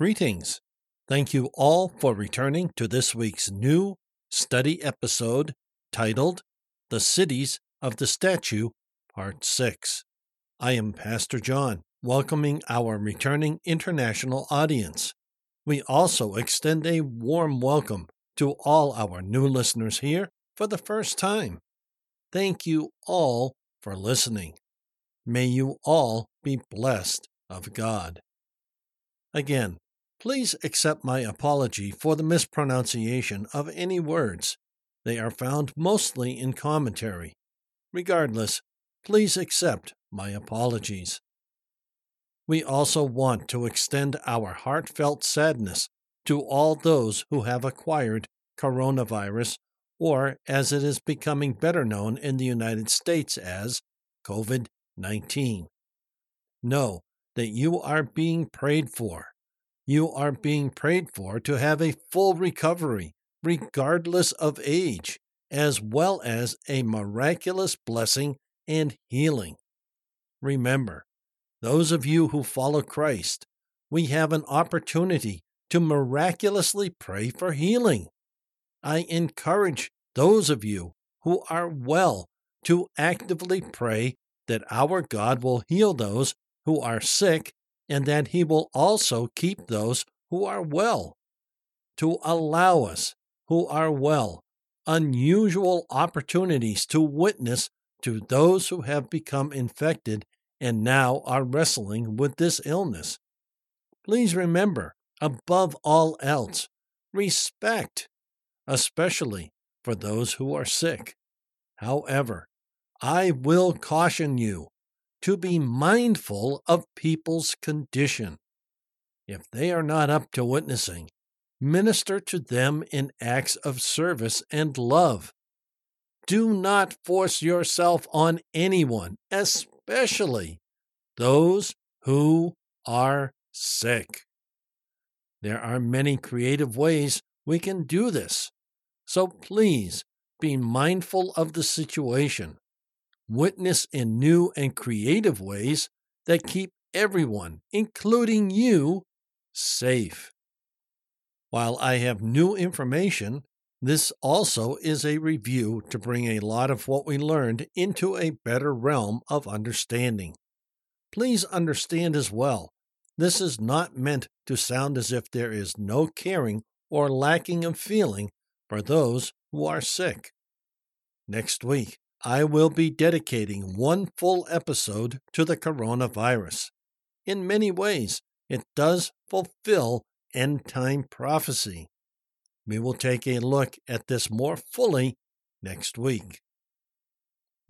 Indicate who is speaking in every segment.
Speaker 1: Greetings. Thank you all for returning to this week's new study episode titled The Cities of the Statue, Part 6. I am Pastor John, welcoming our returning international audience. We also extend a warm welcome to all our new listeners here for the first time. Thank you all for listening. May you all be blessed of God. Again, Please accept my apology for the mispronunciation of any words. They are found mostly in commentary. Regardless, please accept my apologies. We also want to extend our heartfelt sadness to all those who have acquired coronavirus, or as it is becoming better known in the United States as COVID 19. Know that you are being prayed for you are being prayed for to have a full recovery, regardless of age, as well as a miraculous blessing and healing. Remember, those of you who follow Christ, we have an opportunity to miraculously pray for healing. I encourage those of you who are well to actively pray that our God will heal those who are sick and that he will also keep those who are well. To allow us who are well unusual opportunities to witness to those who have become infected and now are wrestling with this illness. Please remember, above all else, respect, especially for those who are sick. However, I will caution you to be mindful of people's condition. If they are not up to witnessing, minister to them in acts of service and love. Do not force yourself on anyone, especially those who are sick. There are many creative ways we can do this, so please be mindful of the situation witness in new and creative ways that keep everyone, including you, safe. While I have new information, this also is a review to bring a lot of what we learned into a better realm of understanding. Please understand as well, this is not meant to sound as if there is no caring or lacking of feeling for those who are sick. Next week, I will be dedicating one full episode to the coronavirus. In many ways, it does fulfill end time prophecy. We will take a look at this more fully next week.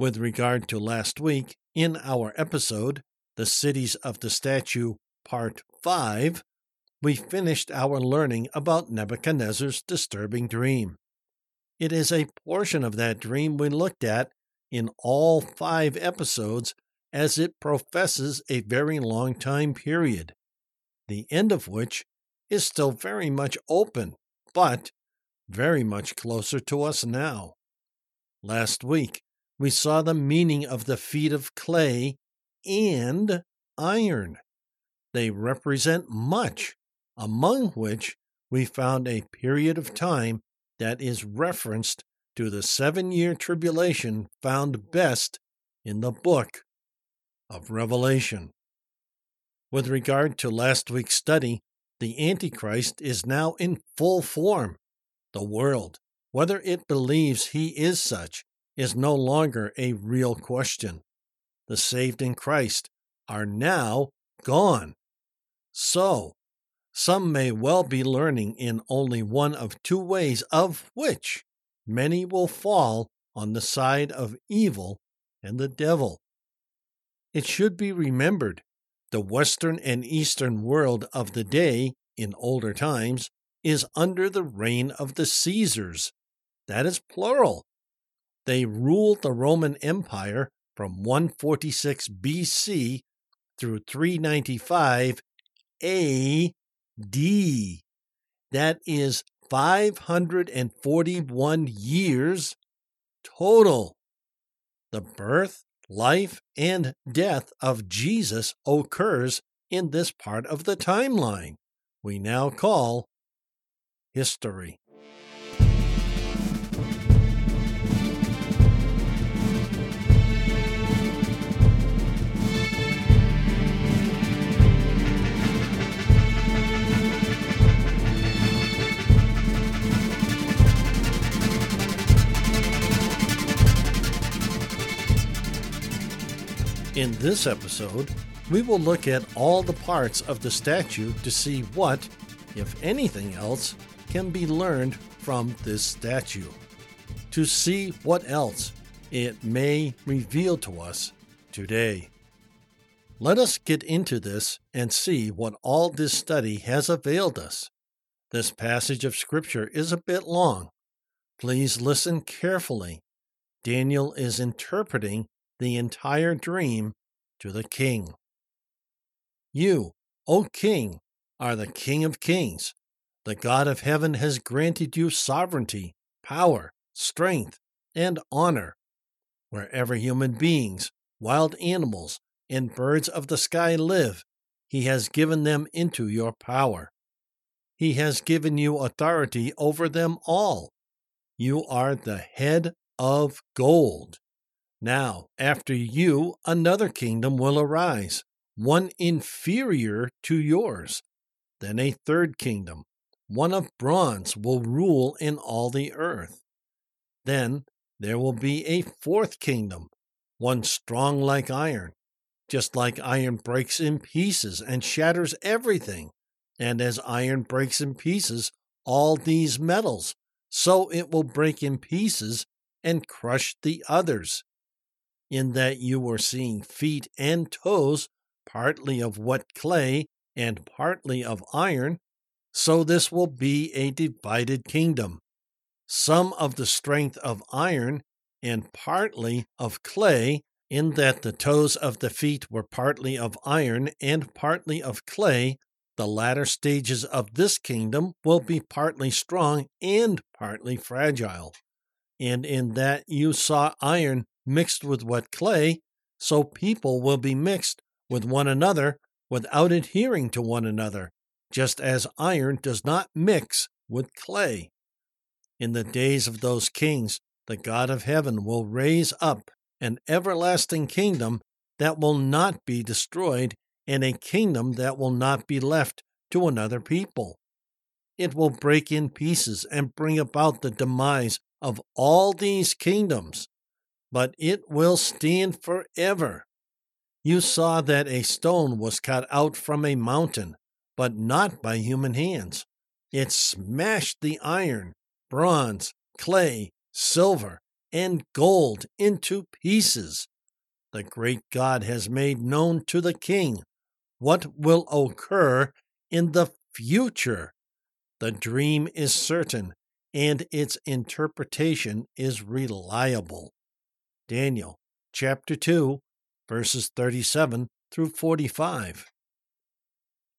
Speaker 1: With regard to last week, in our episode, The Cities of the Statue, Part 5, we finished our learning about Nebuchadnezzar's disturbing dream. It is a portion of that dream we looked at in all five episodes as it professes a very long time period, the end of which is still very much open, but very much closer to us now. Last week, we saw the meaning of the feet of clay and iron. They represent much, among which we found a period of time that is referenced to the seven year tribulation found best in the book of Revelation. With regard to last week's study, the Antichrist is now in full form. The world, whether it believes he is such, is no longer a real question. The saved in Christ are now gone. So, some may well be learning in only one of two ways of which many will fall on the side of evil and the devil. It should be remembered the Western and Eastern world of the day in older times is under the reign of the Caesars. That is plural. They ruled the Roman Empire from 146 BC through 395 AD. That is 541 years total. The birth, life, and death of Jesus occurs in this part of the timeline. we now call history. In this episode, we will look at all the parts of the statue to see what, if anything else, can be learned from this statue. To see what else it may reveal to us today. Let us get into this and see what all this study has availed us. This passage of Scripture is a bit long. Please listen carefully. Daniel is interpreting the entire dream to the king. You, O king, are the king of kings. The God of heaven has granted you sovereignty, power, strength, and honor. Wherever human beings, wild animals, and birds of the sky live, he has given them into your power. He has given you authority over them all. You are the head of gold. Now, after you, another kingdom will arise, one inferior to yours. Then a third kingdom, one of bronze, will rule in all the earth. Then there will be a fourth kingdom, one strong like iron, just like iron breaks in pieces and shatters everything. And as iron breaks in pieces all these metals, so it will break in pieces and crush the others in that you were seeing feet and toes, partly of wet clay and partly of iron, so this will be a divided kingdom. Some of the strength of iron and partly of clay, in that the toes of the feet were partly of iron and partly of clay. The latter stages of this kingdom will be partly strong and partly fragile. And in that you saw iron mixed with wet clay, so people will be mixed with one another without adhering to one another, just as iron does not mix with clay. In the days of those kings, the God of heaven will raise up an everlasting kingdom that will not be destroyed, and a kingdom that will not be left to another people. It will break in pieces and bring about the demise of all these kingdoms but it will stand forever. You saw that a stone was cut out from a mountain, but not by human hands. It smashed the iron, bronze, clay, silver, and gold into pieces. The great God has made known to the king what will occur in the future. The dream is certain, and its interpretation is reliable. Daniel chapter 2, verses 37 through 45.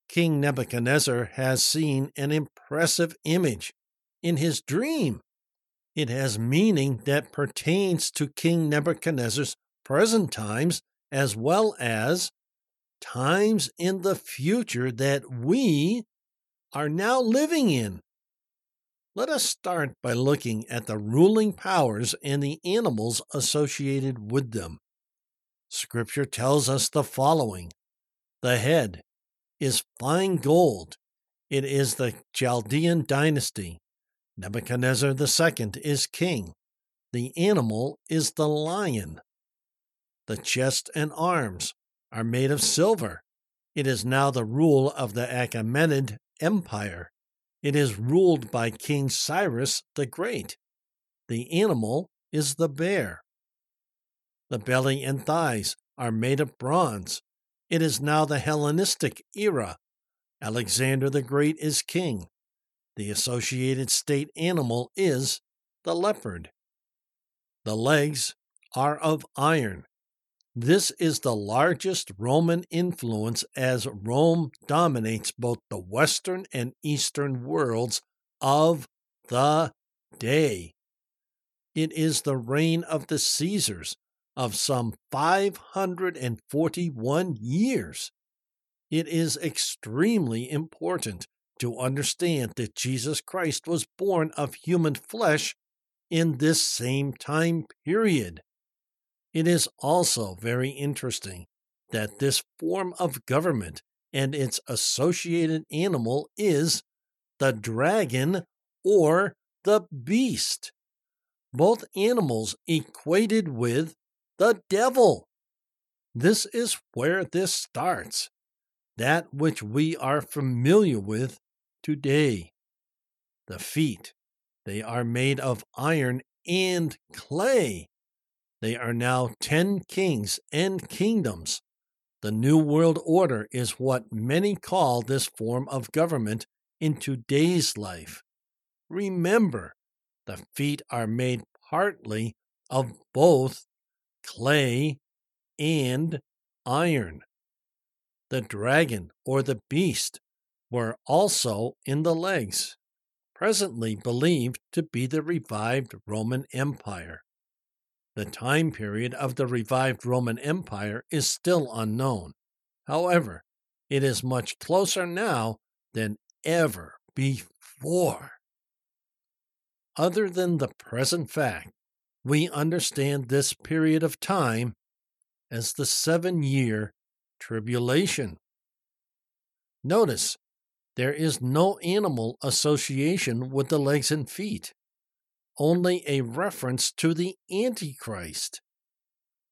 Speaker 1: King Nebuchadnezzar has seen an impressive image in his dream. It has meaning that pertains to King Nebuchadnezzar's present times as well as times in the future that we are now living in. Let us start by looking at the ruling powers and the animals associated with them. Scripture tells us the following The head is fine gold, it is the Chaldean dynasty. Nebuchadnezzar II is king. The animal is the lion. The chest and arms are made of silver. It is now the rule of the Achaemenid Empire. It is ruled by King Cyrus the Great. The animal is the bear. The belly and thighs are made of bronze. It is now the Hellenistic era. Alexander the Great is king. The associated state animal is the leopard. The legs are of iron. This is the largest Roman influence as Rome dominates both the Western and Eastern worlds of the day. It is the reign of the Caesars of some 541 years. It is extremely important to understand that Jesus Christ was born of human flesh in this same time period. It is also very interesting that this form of government and its associated animal is the dragon or the beast. Both animals equated with the devil. This is where this starts, that which we are familiar with today. The feet, they are made of iron and clay. They are now ten kings and kingdoms. The New World Order is what many call this form of government in today's life. Remember, the feet are made partly of both clay and iron. The dragon or the beast were also in the legs, presently believed to be the revived Roman Empire. The time period of the revived Roman Empire is still unknown. However, it is much closer now than ever before. Other than the present fact, we understand this period of time as the seven year tribulation. Notice, there is no animal association with the legs and feet only a reference to the Antichrist.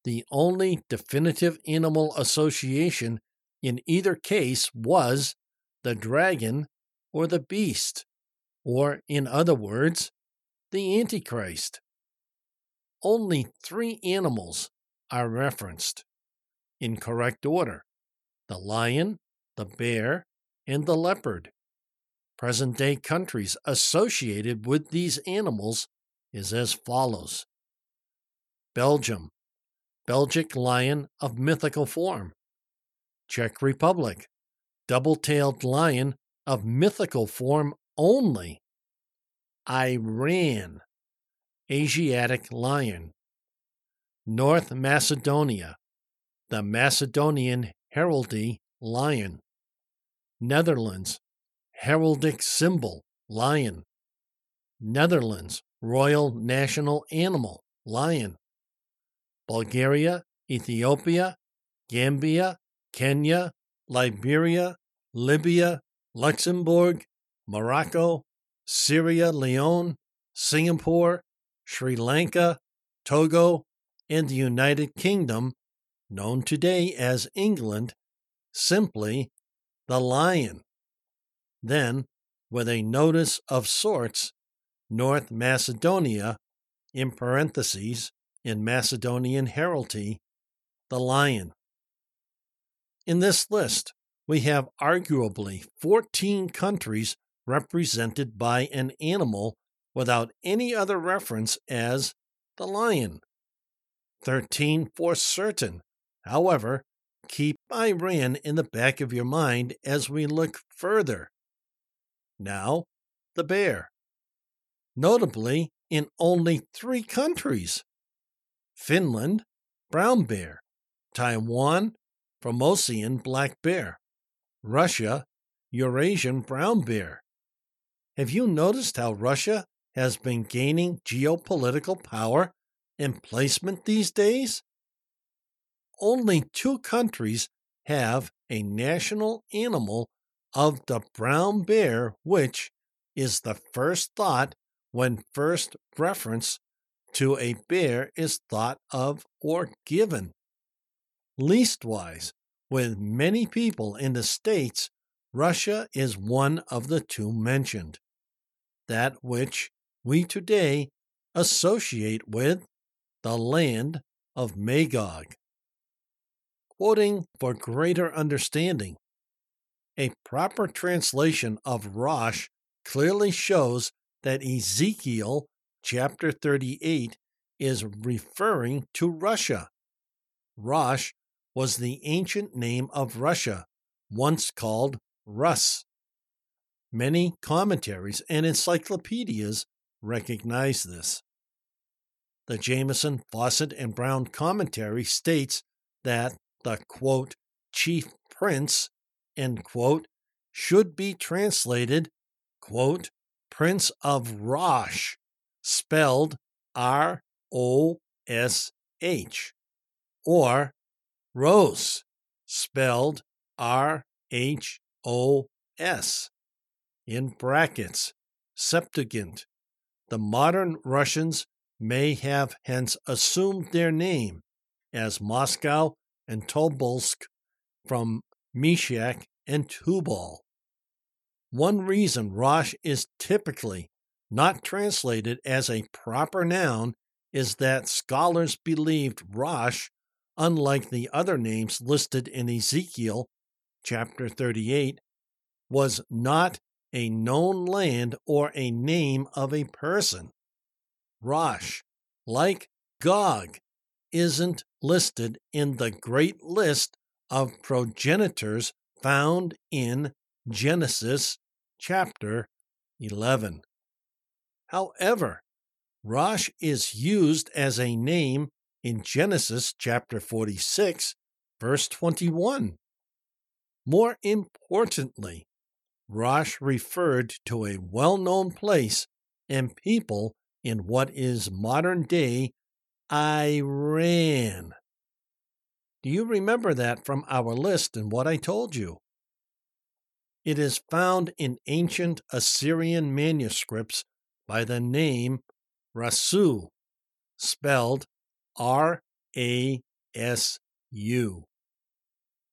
Speaker 1: The only definitive animal association in either case was the dragon or the beast, or, in other words, the Antichrist. Only three animals are referenced in correct order the lion, the bear, and the leopard. Present day countries associated with these animals is as follows Belgium, Belgic lion of mythical form. Czech Republic, double tailed lion of mythical form only. Iran, Asiatic lion. North Macedonia, the Macedonian heraldry lion. Netherlands, heraldic symbol, lion. Netherlands, royal national animal, lion. Bulgaria, Ethiopia, Gambia, Kenya, Liberia, Libya, Luxembourg, Morocco, Sierra Leone, Singapore, Sri Lanka, Togo, and the United Kingdom, known today as England, simply the lion then, with a notice of sorts, North Macedonia, in parentheses, in Macedonian heraldry, the lion. In this list, we have arguably 14 countries represented by an animal without any other reference as the lion. 13 for certain. However, keep Iran in the back of your mind as we look further. Now, the bear. Notably, in only three countries Finland, brown bear, Taiwan, Formosan black bear, Russia, Eurasian brown bear. Have you noticed how Russia has been gaining geopolitical power and placement these days? Only two countries have a national animal of the brown bear, which is the first thought when first reference to a bear is thought of or given. Leastwise, with many people in the States, Russia is one of the two mentioned, that which we today associate with the land of Magog. Quoting for greater understanding a proper translation of Rosh clearly shows that Ezekiel chapter 38 is referring to Russia. Rosh was the ancient name of Russia, once called Rus. Many commentaries and encyclopedias recognize this. The Jamieson, Fausset, and Brown commentary states that the quote, chief prince end quote, should be translated, quote, Prince of Rosh, spelled R O S H, or Rose, spelled R H O S, in brackets, Septuagint. The modern Russians may have hence assumed their name as Moscow and Tobolsk from Meshech and Tubal. One reason Rosh is typically not translated as a proper noun is that scholars believed Rosh, unlike the other names listed in Ezekiel chapter 38, was not a known land or a name of a person. Rosh, like Gog, isn't listed in the great list of progenitors found in Genesis chapter 11. However, Rosh is used as a name in Genesis chapter 46, verse 21. More importantly, Rosh referred to a well known place and people in what is modern day Iran. Do you remember that from our list and what I told you? It is found in ancient Assyrian manuscripts by the name Rasu, spelled R A S U.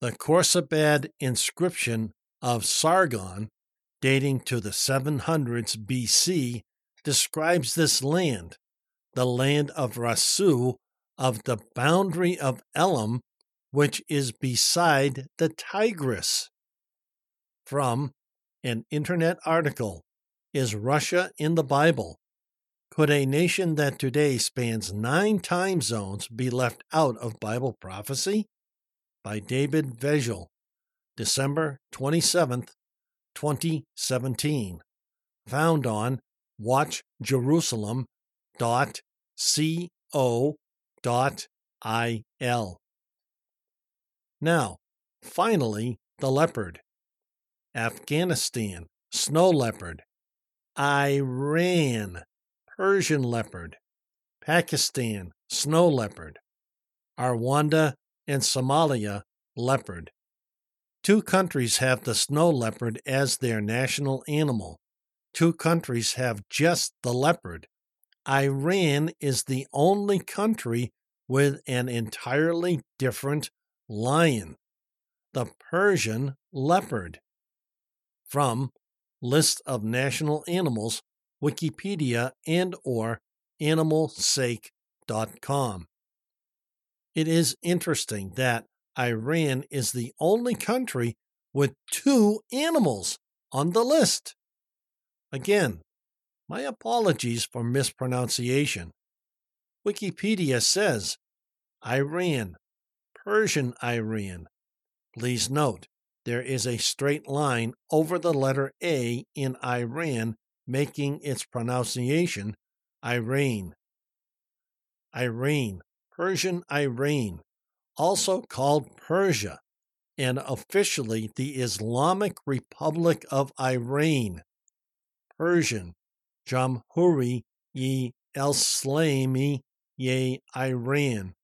Speaker 1: The Khorsabad inscription of Sargon, dating to the 700s BC, describes this land, the land of Rasu, of the boundary of Elam which is beside the Tigris. From an internet article Is Russia in the Bible? Could a nation that today spans nine time zones be left out of Bible prophecy? By David Vejel, December 27th, 2017. Found on watchjerusalem.co.il. Now, finally, the leopard. Afghanistan, snow leopard. Iran, Persian leopard. Pakistan, snow leopard. Rwanda and Somalia, leopard. Two countries have the snow leopard as their national animal. Two countries have just the leopard. Iran is the only country with an entirely different lion, the Persian leopard. From List of National Animals, Wikipedia and or animalsake.com. It is interesting that Iran is the only country with two animals on the list. Again, my apologies for mispronunciation. Wikipedia says Iran Persian Iran. Please note, there is a straight line over the letter A in Iran, making its pronunciation Iran. Iran, Persian Iran, also called Persia, and officially the Islamic Republic of Iran. Persian, Jamhuri ye El-Slami ye Iran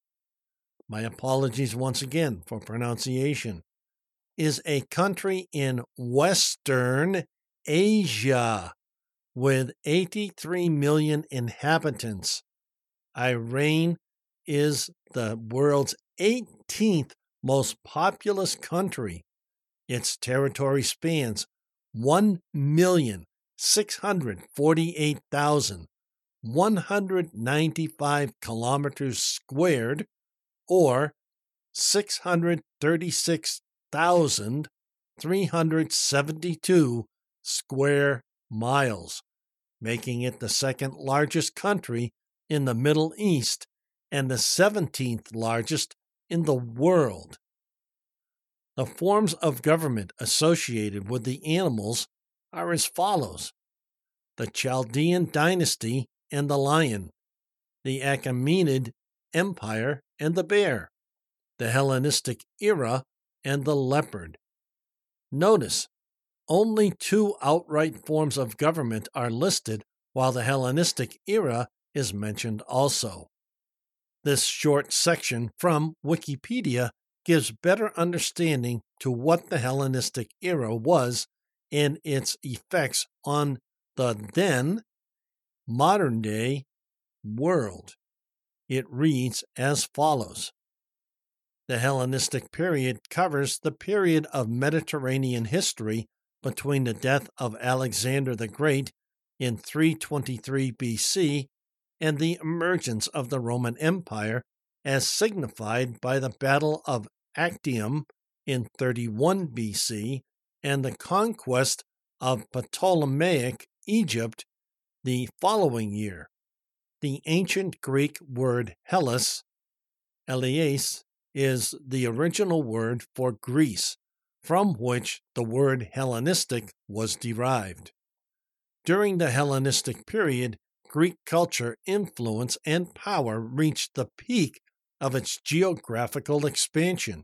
Speaker 1: my apologies once again for pronunciation, is a country in Western Asia with 83 million inhabitants. Iran is the world's 18th most populous country. Its territory spans 1,648,195 kilometers squared or 636,372 square miles, making it the second largest country in the Middle East and the 17th largest in the world. The forms of government associated with the animals are as follows the Chaldean dynasty and the lion, the Achaemenid Empire and the bear, the Hellenistic era and the leopard. Notice, only two outright forms of government are listed, while the Hellenistic era is mentioned also. This short section from Wikipedia gives better understanding to what the Hellenistic era was and its effects on the then modern day world. It reads as follows The Hellenistic period covers the period of Mediterranean history between the death of Alexander the Great in 323 BC and the emergence of the Roman Empire as signified by the Battle of Actium in 31 BC and the conquest of Ptolemaic Egypt the following year. The ancient Greek word Hellas, Elias, is the original word for Greece, from which the word Hellenistic was derived. During the Hellenistic period, Greek culture influence and power reached the peak of its geographical expansion,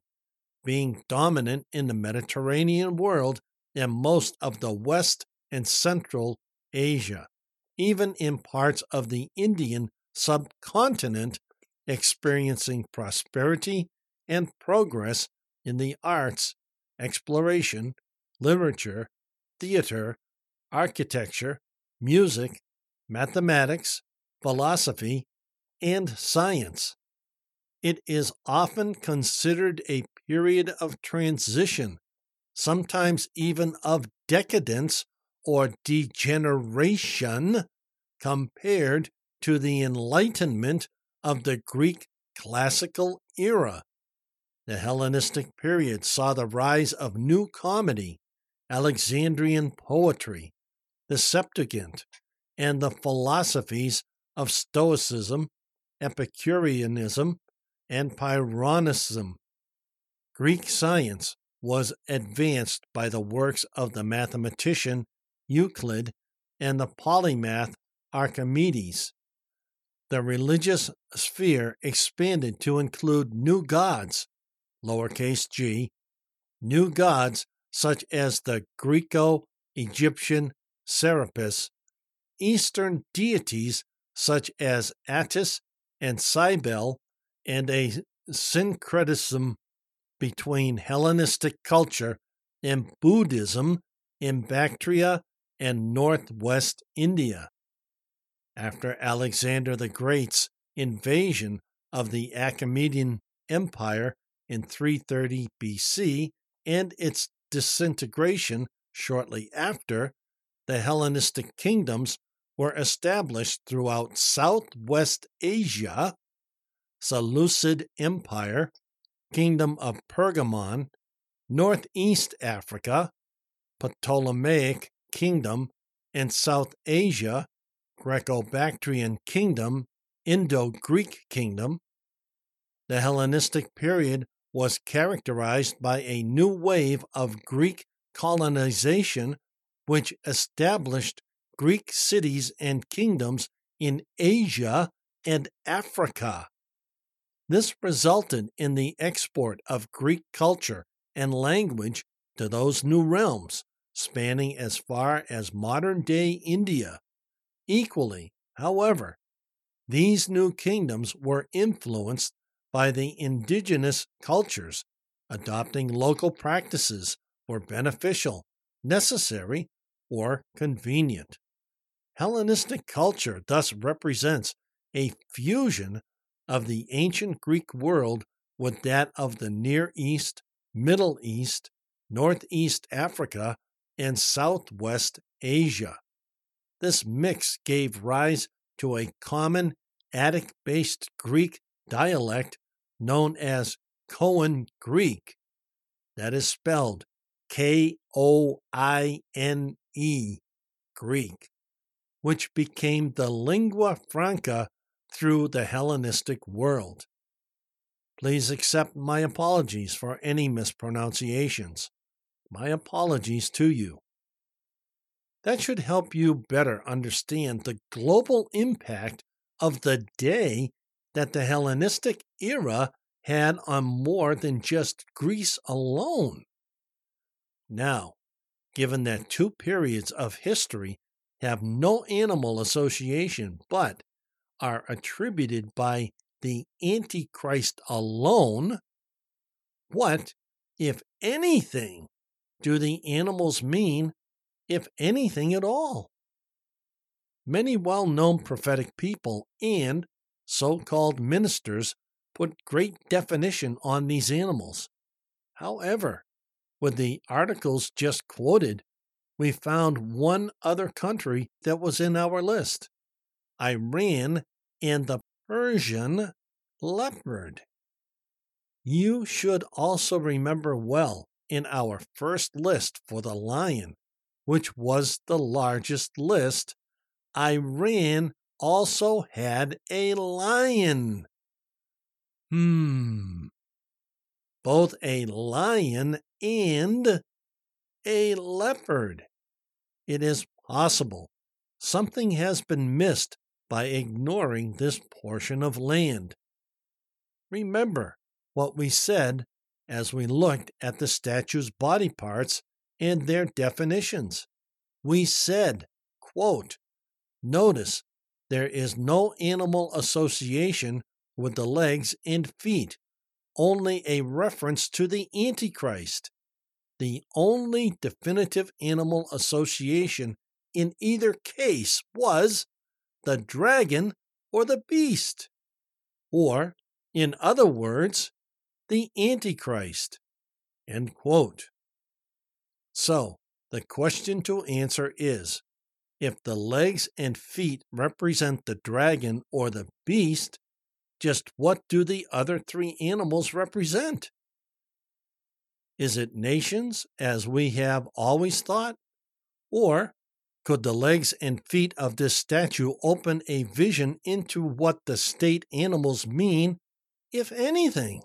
Speaker 1: being dominant in the Mediterranean world and most of the West and Central Asia, even in parts of the Indian subcontinent, experiencing prosperity and progress in the arts, exploration, literature, theater, architecture, music, mathematics, philosophy, and science. It is often considered a period of transition, sometimes even of decadence or degeneration, compared to the Enlightenment of the Greek classical era. The Hellenistic period saw the rise of new comedy, Alexandrian poetry, the Septuagint, and the philosophies of Stoicism, Epicureanism, and Pyrrhonism. Greek science was advanced by the works of the mathematician Euclid and the polymath Archimedes. The religious sphere expanded to include new gods, lowercase g, new gods such as the Greco Egyptian Serapis, Eastern deities such as Attis and Cybele, and a syncretism between Hellenistic culture and Buddhism in Bactria and northwest India. After Alexander the Great's invasion of the Achaemenid Empire in 330 BC and its disintegration shortly after, the Hellenistic kingdoms were established throughout southwest Asia Seleucid Empire, Kingdom of Pergamon, Northeast Africa, Ptolemaic Kingdom, and South Asia, Greco Bactrian Kingdom, Indo Greek Kingdom. The Hellenistic period was characterized by a new wave of Greek colonization, which established Greek cities and kingdoms in Asia and Africa. This resulted in the export of Greek culture and language to those new realms, spanning as far as modern day India. Equally, however, these new kingdoms were influenced by the indigenous cultures, adopting local practices were beneficial, necessary, or convenient. Hellenistic culture thus represents a fusion of the ancient Greek world with that of the Near East, Middle East, Northeast Africa, and Southwest Asia. This mix gave rise to a common Attic based Greek dialect known as Koine Greek, that is spelled K O I N E Greek, which became the lingua franca through the Hellenistic world. Please accept my apologies for any mispronunciations. My apologies to you. That should help you better understand the global impact of the day that the Hellenistic era had on more than just Greece alone. Now, given that two periods of history have no animal association but are attributed by the Antichrist alone, what, if anything, do the animals mean, if anything at all? Many well known prophetic people and so called ministers put great definition on these animals. However, with the articles just quoted, we found one other country that was in our list Iran and the Persian leopard. You should also remember well in our first list for the lion, which was the largest list, Iran also had a lion. Hmm. Both a lion and a leopard. It is possible something has been missed by ignoring this portion of land. Remember what we said as we looked at the statue's body parts and their definitions. We said, quote, Notice there is no animal association with the legs and feet, only a reference to the Antichrist. The only definitive animal association in either case was the dragon or the beast, or, in other words, the Antichrist. End quote. So, the question to answer is if the legs and feet represent the dragon or the beast, just what do the other three animals represent? Is it nations, as we have always thought? Or could the legs and feet of this statue open a vision into what the state animals mean, if anything?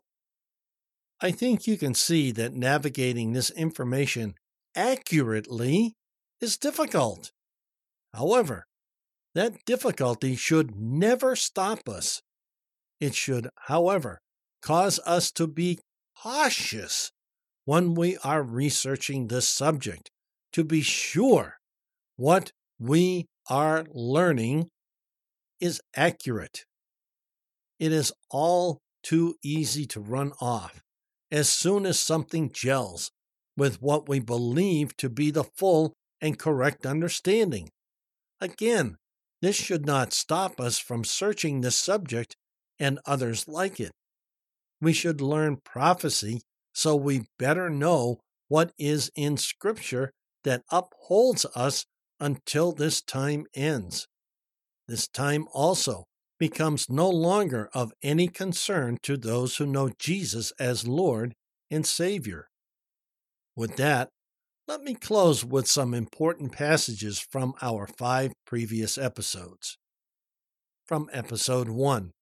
Speaker 1: I think you can see that navigating this information accurately is difficult. However, that difficulty should never stop us. It should, however, cause us to be cautious when we are researching this subject to be sure what we are learning is accurate. It is all too easy to run off as soon as something gels with what we believe to be the full and correct understanding. Again, this should not stop us from searching this subject and others like it. We should learn prophecy so we better know what is in Scripture that upholds us until this time ends. This time also becomes no longer of any concern to those who know Jesus as Lord and Savior. With that, let me close with some important passages from our five previous episodes. From episode 1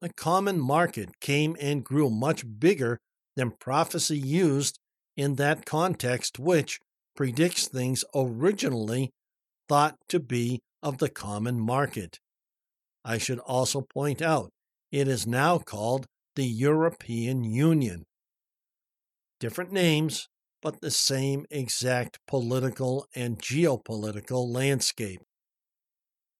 Speaker 1: The common market came and grew much bigger than prophecy used in that context, which predicts things originally thought to be of the common market. I should also point out it is now called the European Union. Different names, but the same exact political and geopolitical landscape.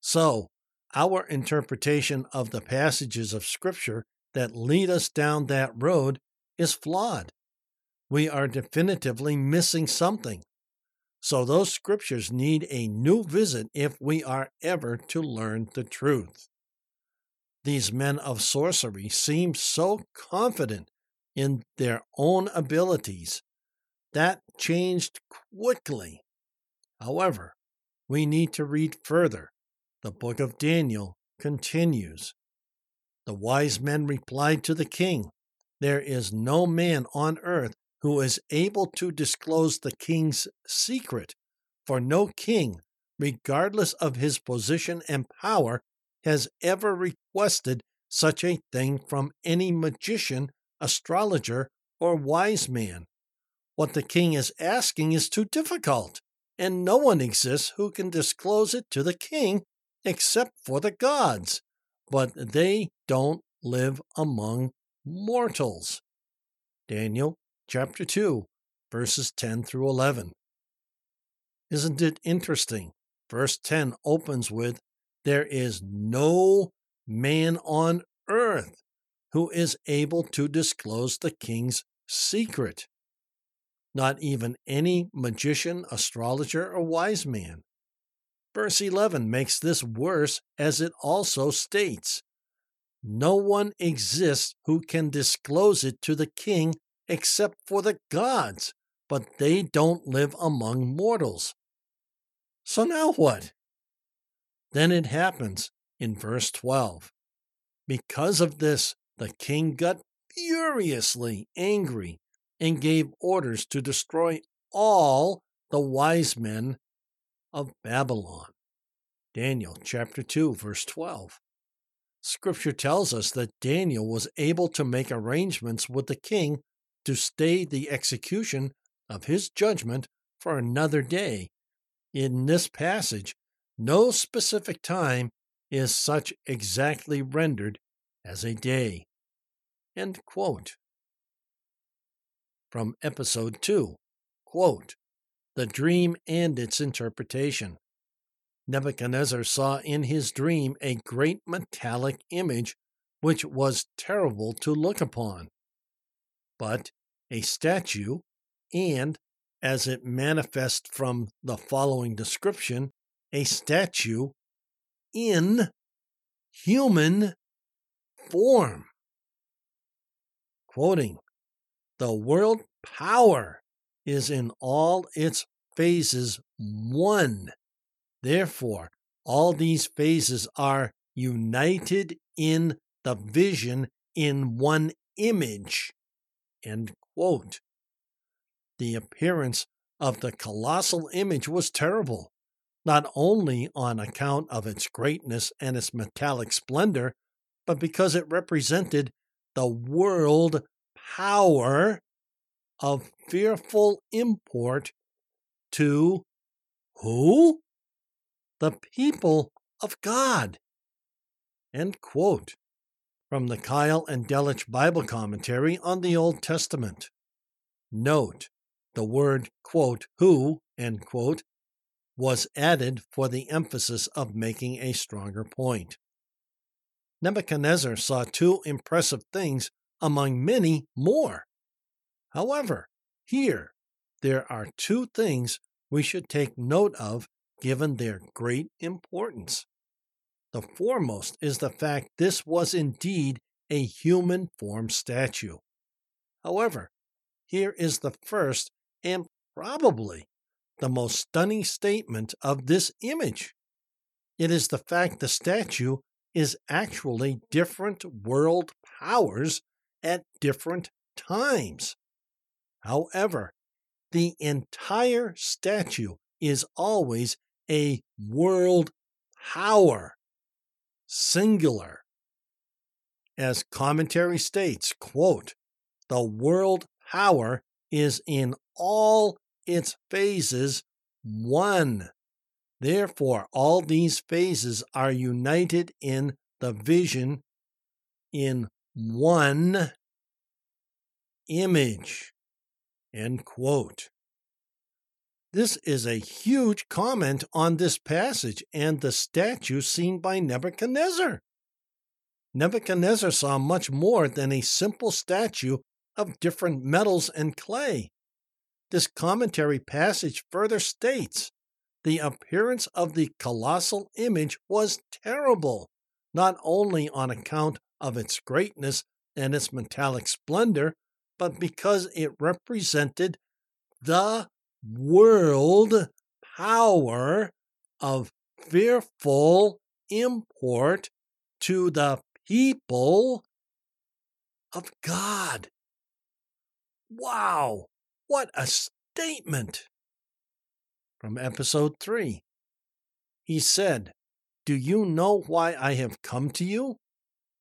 Speaker 1: So, our interpretation of the passages of Scripture that lead us down that road is flawed. We are definitively missing something. So those scriptures need a new visit if we are ever to learn the truth. These men of sorcery seem so confident in their own abilities. That changed quickly. However, we need to read further. The book of Daniel continues. The wise men replied to the king, There is no man on earth who is able to disclose the king's secret. For no king, regardless of his position and power, has ever requested such a thing from any magician, astrologer, or wise man. What the king is asking is too difficult, and no one exists who can disclose it to the king except for the gods. But they don't live among mortals. Daniel chapter 2, verses 10 through 11. Isn't it interesting? Verse 10 opens with There is no man on earth who is able to disclose the king's secret. Not even any magician, astrologer, or wise man. Verse 11 makes this worse as it also states No one exists who can disclose it to the king except for the gods, but they don't live among mortals. So now what? Then it happens in verse 12. Because of this, the king got furiously angry and gave orders to destroy all the wise men of Babylon. Daniel chapter 2, verse 12. Scripture tells us that Daniel was able to make arrangements with the king to stay the execution of his judgment for another day in this passage, no specific time is such exactly rendered as a day. From episode 2, quote, The dream and its interpretation. Nebuchadnezzar saw in his dream a great metallic image which was terrible to look upon. But a statue and as it manifests from the following description, a statue in human form. Quoting, the world power is in all its phases one. Therefore, all these phases are united in the vision in one image. End quote. The appearance of the colossal image was terrible, not only on account of its greatness and its metallic splendor, but because it represented the world power of fearful import to who? The people of God. End quote. From the Keil and Delitzsch Bible Commentary on the Old Testament. Note the word, quote, who, end quote, was added for the emphasis of making a stronger point. Nebuchadnezzar saw two impressive things among many more. However, here there are two things we should take note of given their great importance. The foremost is the fact this was indeed a human form statue. However, here is the first and probably the most stunning statement of this image. It is the fact the statue is actually different world powers at different times. However, the entire statue is always a world power, singular. As commentary states, quote, the world power is in all its phases one. Therefore, all these phases are united in the vision in one image. End quote. This is a huge comment on this passage and the statue seen by Nebuchadnezzar. Nebuchadnezzar saw much more than a simple statue of different metals and clay. This commentary passage further states the appearance of the colossal image was terrible, not only on account of its greatness and its metallic splendor, but because it represented the world power of fearful import to the people of God. Wow! What a statement! From episode 3. He said, Do you know why I have come to you?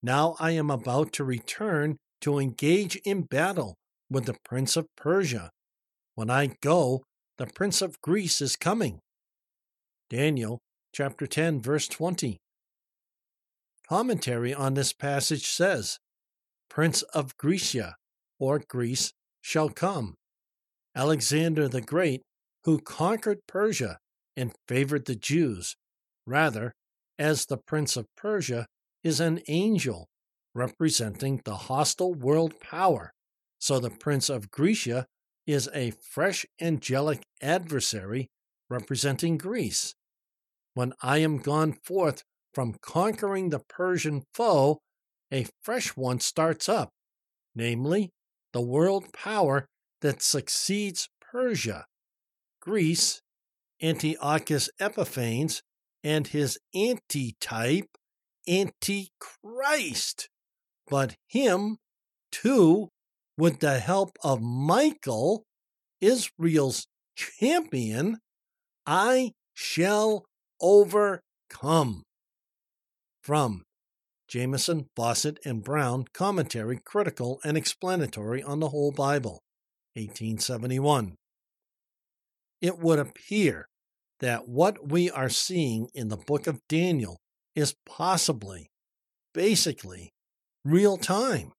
Speaker 1: Now I am about to return to engage in battle with the prince of Persia. When I go, the prince of Greece is coming. Daniel chapter 10, verse 20. Commentary on this passage says, Prince of Grecia, or Greece, shall come. Alexander the Great who conquered Persia and favored the Jews. Rather, as the prince of Persia is an angel representing the hostile world power. So the prince of Grecia is a fresh angelic adversary representing Greece. When I am gone forth from conquering the Persian foe, a fresh one starts up, namely, the world power that succeeds Persia, Greece, Antiochus Epiphanes, and his antitype, Antichrist. But him, too, with the help of Michael, Israel's champion, I shall overcome. From Jamieson, Fausset, and Brown Commentary, Critical and Explanatory on the Whole Bible, 1871. It would appear that what we are seeing in the book of Daniel is possibly, basically, real time.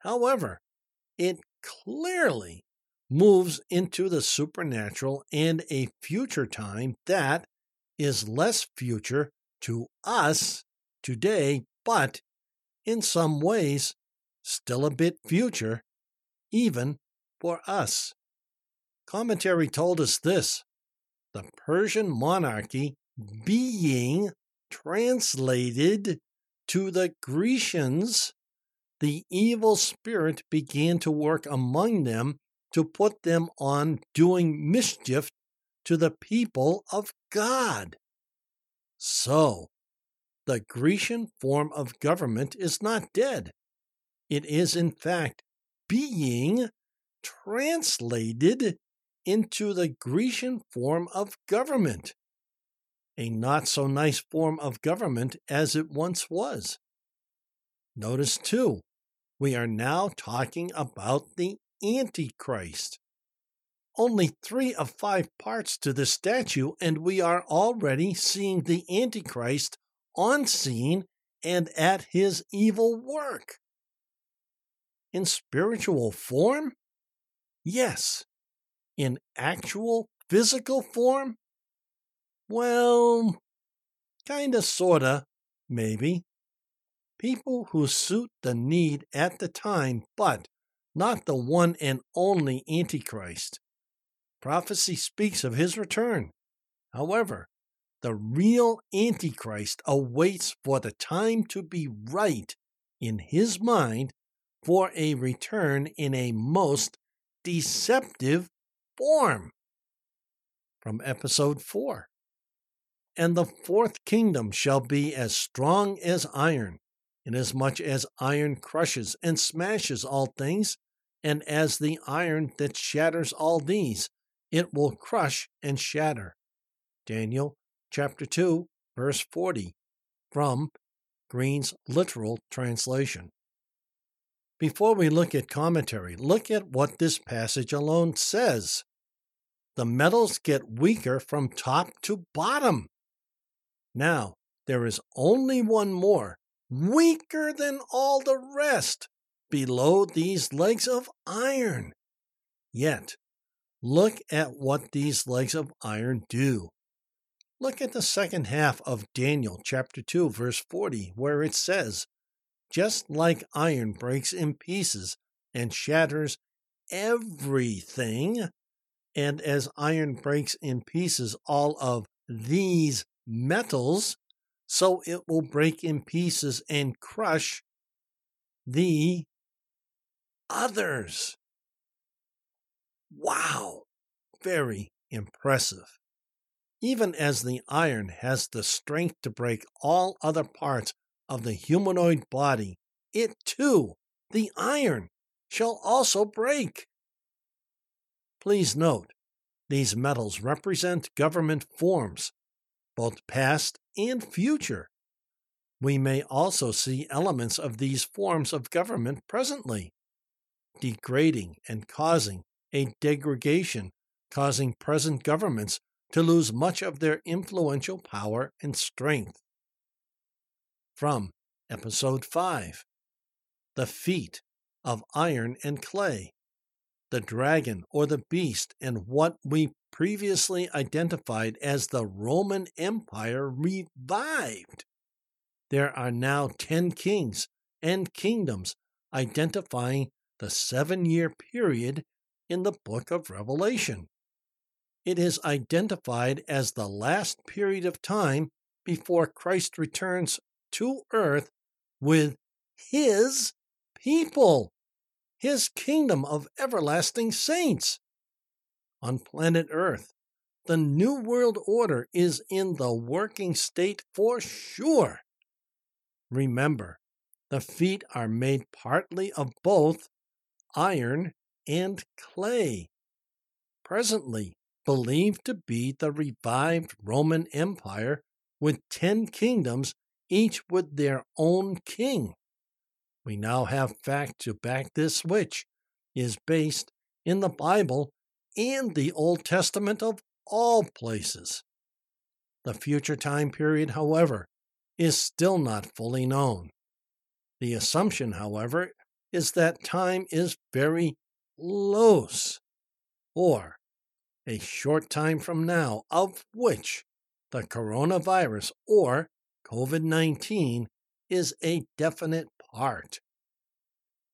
Speaker 1: However, it clearly moves into the supernatural and a future time that is less future to us today, but in some ways still a bit future, even for us. Commentary told us this the Persian monarchy being translated to the Grecians, the evil spirit began to work among them to put them on doing mischief to the people of God. So, the Grecian form of government is not dead. It is, in fact, being translated into the Grecian form of government, a not so nice form of government as it once was. Notice, too, we are now talking about the Antichrist. Only three of five parts to the statue, and we are already seeing the Antichrist on scene and at his evil work. In spiritual form? Yes. In actual physical form? Well, kinda, sorta, maybe. People who suit the need at the time, but not the one and only Antichrist. Prophecy speaks of his return. However, the real Antichrist awaits for the time to be right in his mind for a return in a most deceptive form. From episode 4. And the fourth kingdom shall be as strong as iron, inasmuch as iron crushes and smashes all things, and as the iron that shatters all these, it will crush and shatter. Daniel chapter 2, verse 40, from Green's literal translation. Before we look at commentary, look at what this passage alone says. The metals get weaker from top to bottom. Now, there is only one more, weaker than all the rest, below these legs of iron. Yet, look at what these legs of iron do. Look at the second half of Daniel chapter 2, verse 40, where it says, Just like iron breaks in pieces and shatters everything, and as iron breaks in pieces all of these metals, so it will break in pieces and crush the others. Wow, very impressive. Even as the iron has the strength to break all other parts of the humanoid body, it too, the iron, shall also break. Please note, these metals represent government forms, both past and future. We may also see elements of these forms of government presently degrading and causing a degradation, causing present governments to lose much of their influential power and strength. From Episode 5 The Feet of Iron and Clay, the Dragon or the Beast, and what we previously identified as the Roman Empire revived. There are now 10 kings and kingdoms identifying the seven year period in the book of Revelation. It is identified as the last period of time before Christ returns to earth with his people, his kingdom of everlasting saints. On planet Earth, the New World Order is in the working state for sure. Remember, the feet are made partly of both iron and clay. Presently believed to be the revived Roman Empire with ten kingdoms, each with their own king. We now have fact to back this, which is based in the Bible and the Old Testament of all places. The future time period, however, is still not fully known. The assumption, however, is that time is very close, or a short time from now, of which the coronavirus or COVID 19 is a definite part.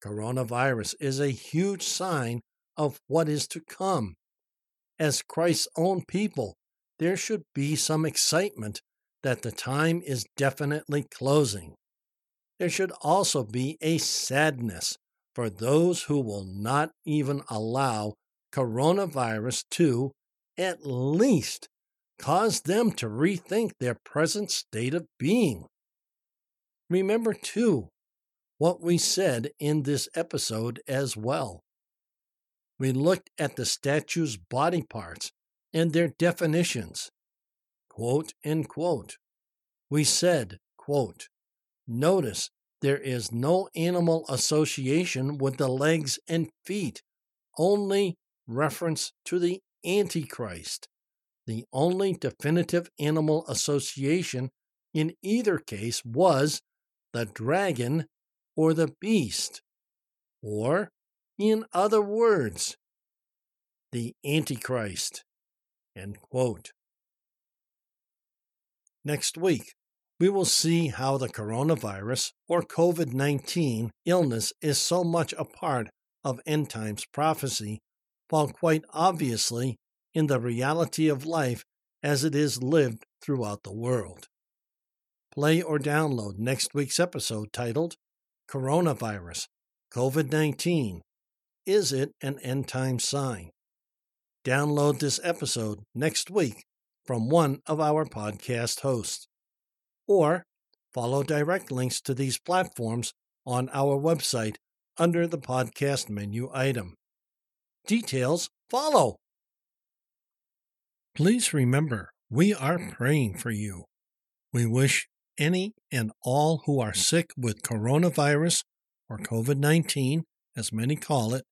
Speaker 1: Coronavirus is a huge sign of what is to come. As Christ's own people, there should be some excitement that the time is definitely closing. There should also be a sadness for those who will not even allow coronavirus to, at least, cause them to rethink their present state of being. Remember, too, what we said in this episode as well. We looked at the statue's body parts and their definitions. Quote quote. We said, quote, Notice there is no animal association with the legs and feet, only reference to the Antichrist. The only definitive animal association in either case was the dragon or the beast, or, in other words, the Antichrist. Next week, we will see how the coronavirus or COVID 19 illness is so much a part of end times prophecy, while quite obviously in the reality of life as it is lived throughout the world. Play or download next week's episode titled Coronavirus COVID 19 Is it an end time sign? Download this episode next week from one of our podcast hosts or follow direct links to these platforms on our website under the podcast menu item. Details follow. Please remember, we are praying for you. We wish any and all who are sick with coronavirus or COVID 19, as many call it,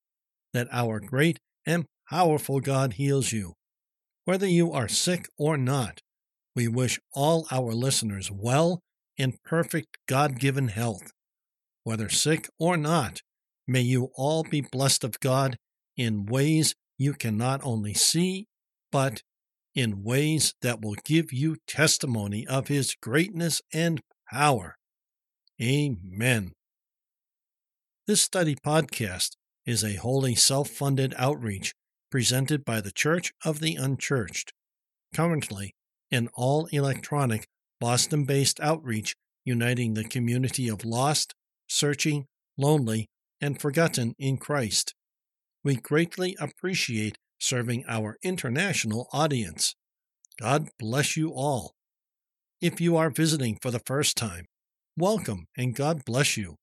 Speaker 1: that our great and powerful God heals you. Whether you are sick or not, we wish all our listeners well and perfect God given health. Whether sick or not, may you all be blessed of God in ways you can not only see, but in ways that will give you testimony of His greatness and power. Amen. This study podcast is a wholly self funded outreach presented by the Church of the Unchurched. Currently, an all electronic, Boston based outreach uniting the community of lost, searching, lonely, and forgotten in Christ. We greatly appreciate serving our international audience. God bless you all. If you are visiting for the first time, welcome and God bless you.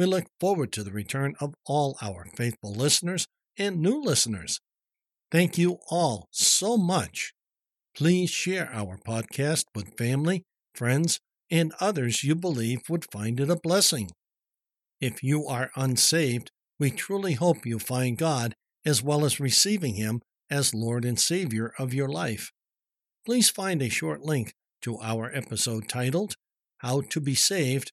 Speaker 1: We look forward to the return of all our faithful listeners and new listeners. Thank you all so much Please share our podcast with family, friends, and others you believe would find it a blessing. If you are unsaved, we truly hope you find God as well as receiving Him as Lord and Savior of your life. Please find a short link to our episode titled How to Be Saved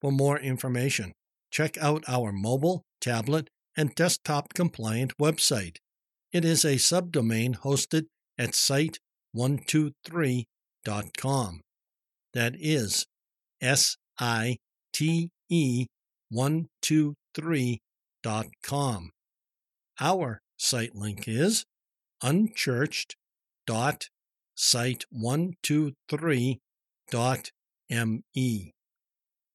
Speaker 1: For more information, check out our mobile, tablet, and desktop compliant website. It is a subdomain hosted at site123.com. That is S I T E 123.com. Our site link is unchurched.site123.me.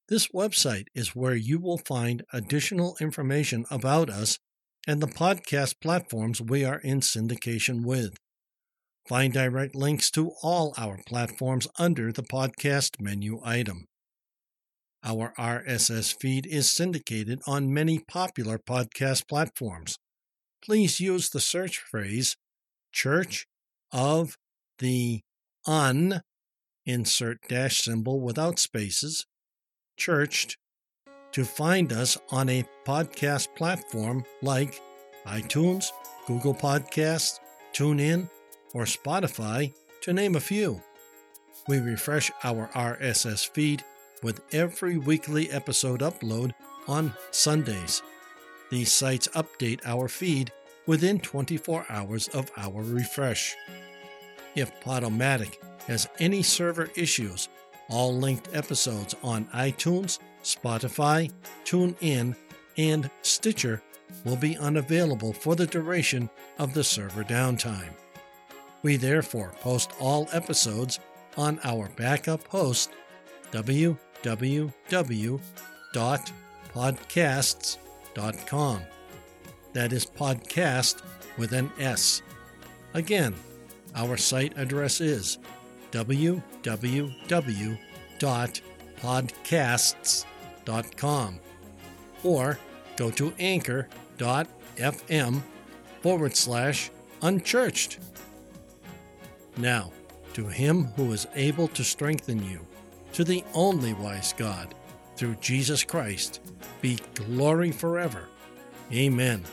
Speaker 1: This website is where you will find additional information about us and the podcast platforms we are in syndication with. Find direct links to all our platforms under the podcast menu item. Our RSS feed is syndicated on many popular podcast platforms. Please use the search phrase Church of the Un, insert dash symbol without spaces, churched to find us on a podcast platform like iTunes, Google Podcasts, TuneIn, or Spotify, to name a few. We refresh our RSS feed with every weekly episode upload on Sundays. These sites update our feed within 24 hours of our refresh. If Podomatic has any server issues, all linked episodes on iTunes, Spotify, TuneIn, and Stitcher will be unavailable for the duration of the server downtime. We therefore post all episodes on our backup host, www.podcasts.com. That is podcast with an S. Again, our site address is www.podcasts.com or go to anchor.fm forward slash unchurched. Now, to him who is able to strengthen you, to the only wise God, through Jesus Christ, be glory forever. Amen.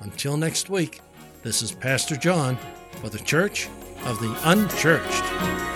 Speaker 1: Until next week, this is Pastor John for the Church of the Unchurched.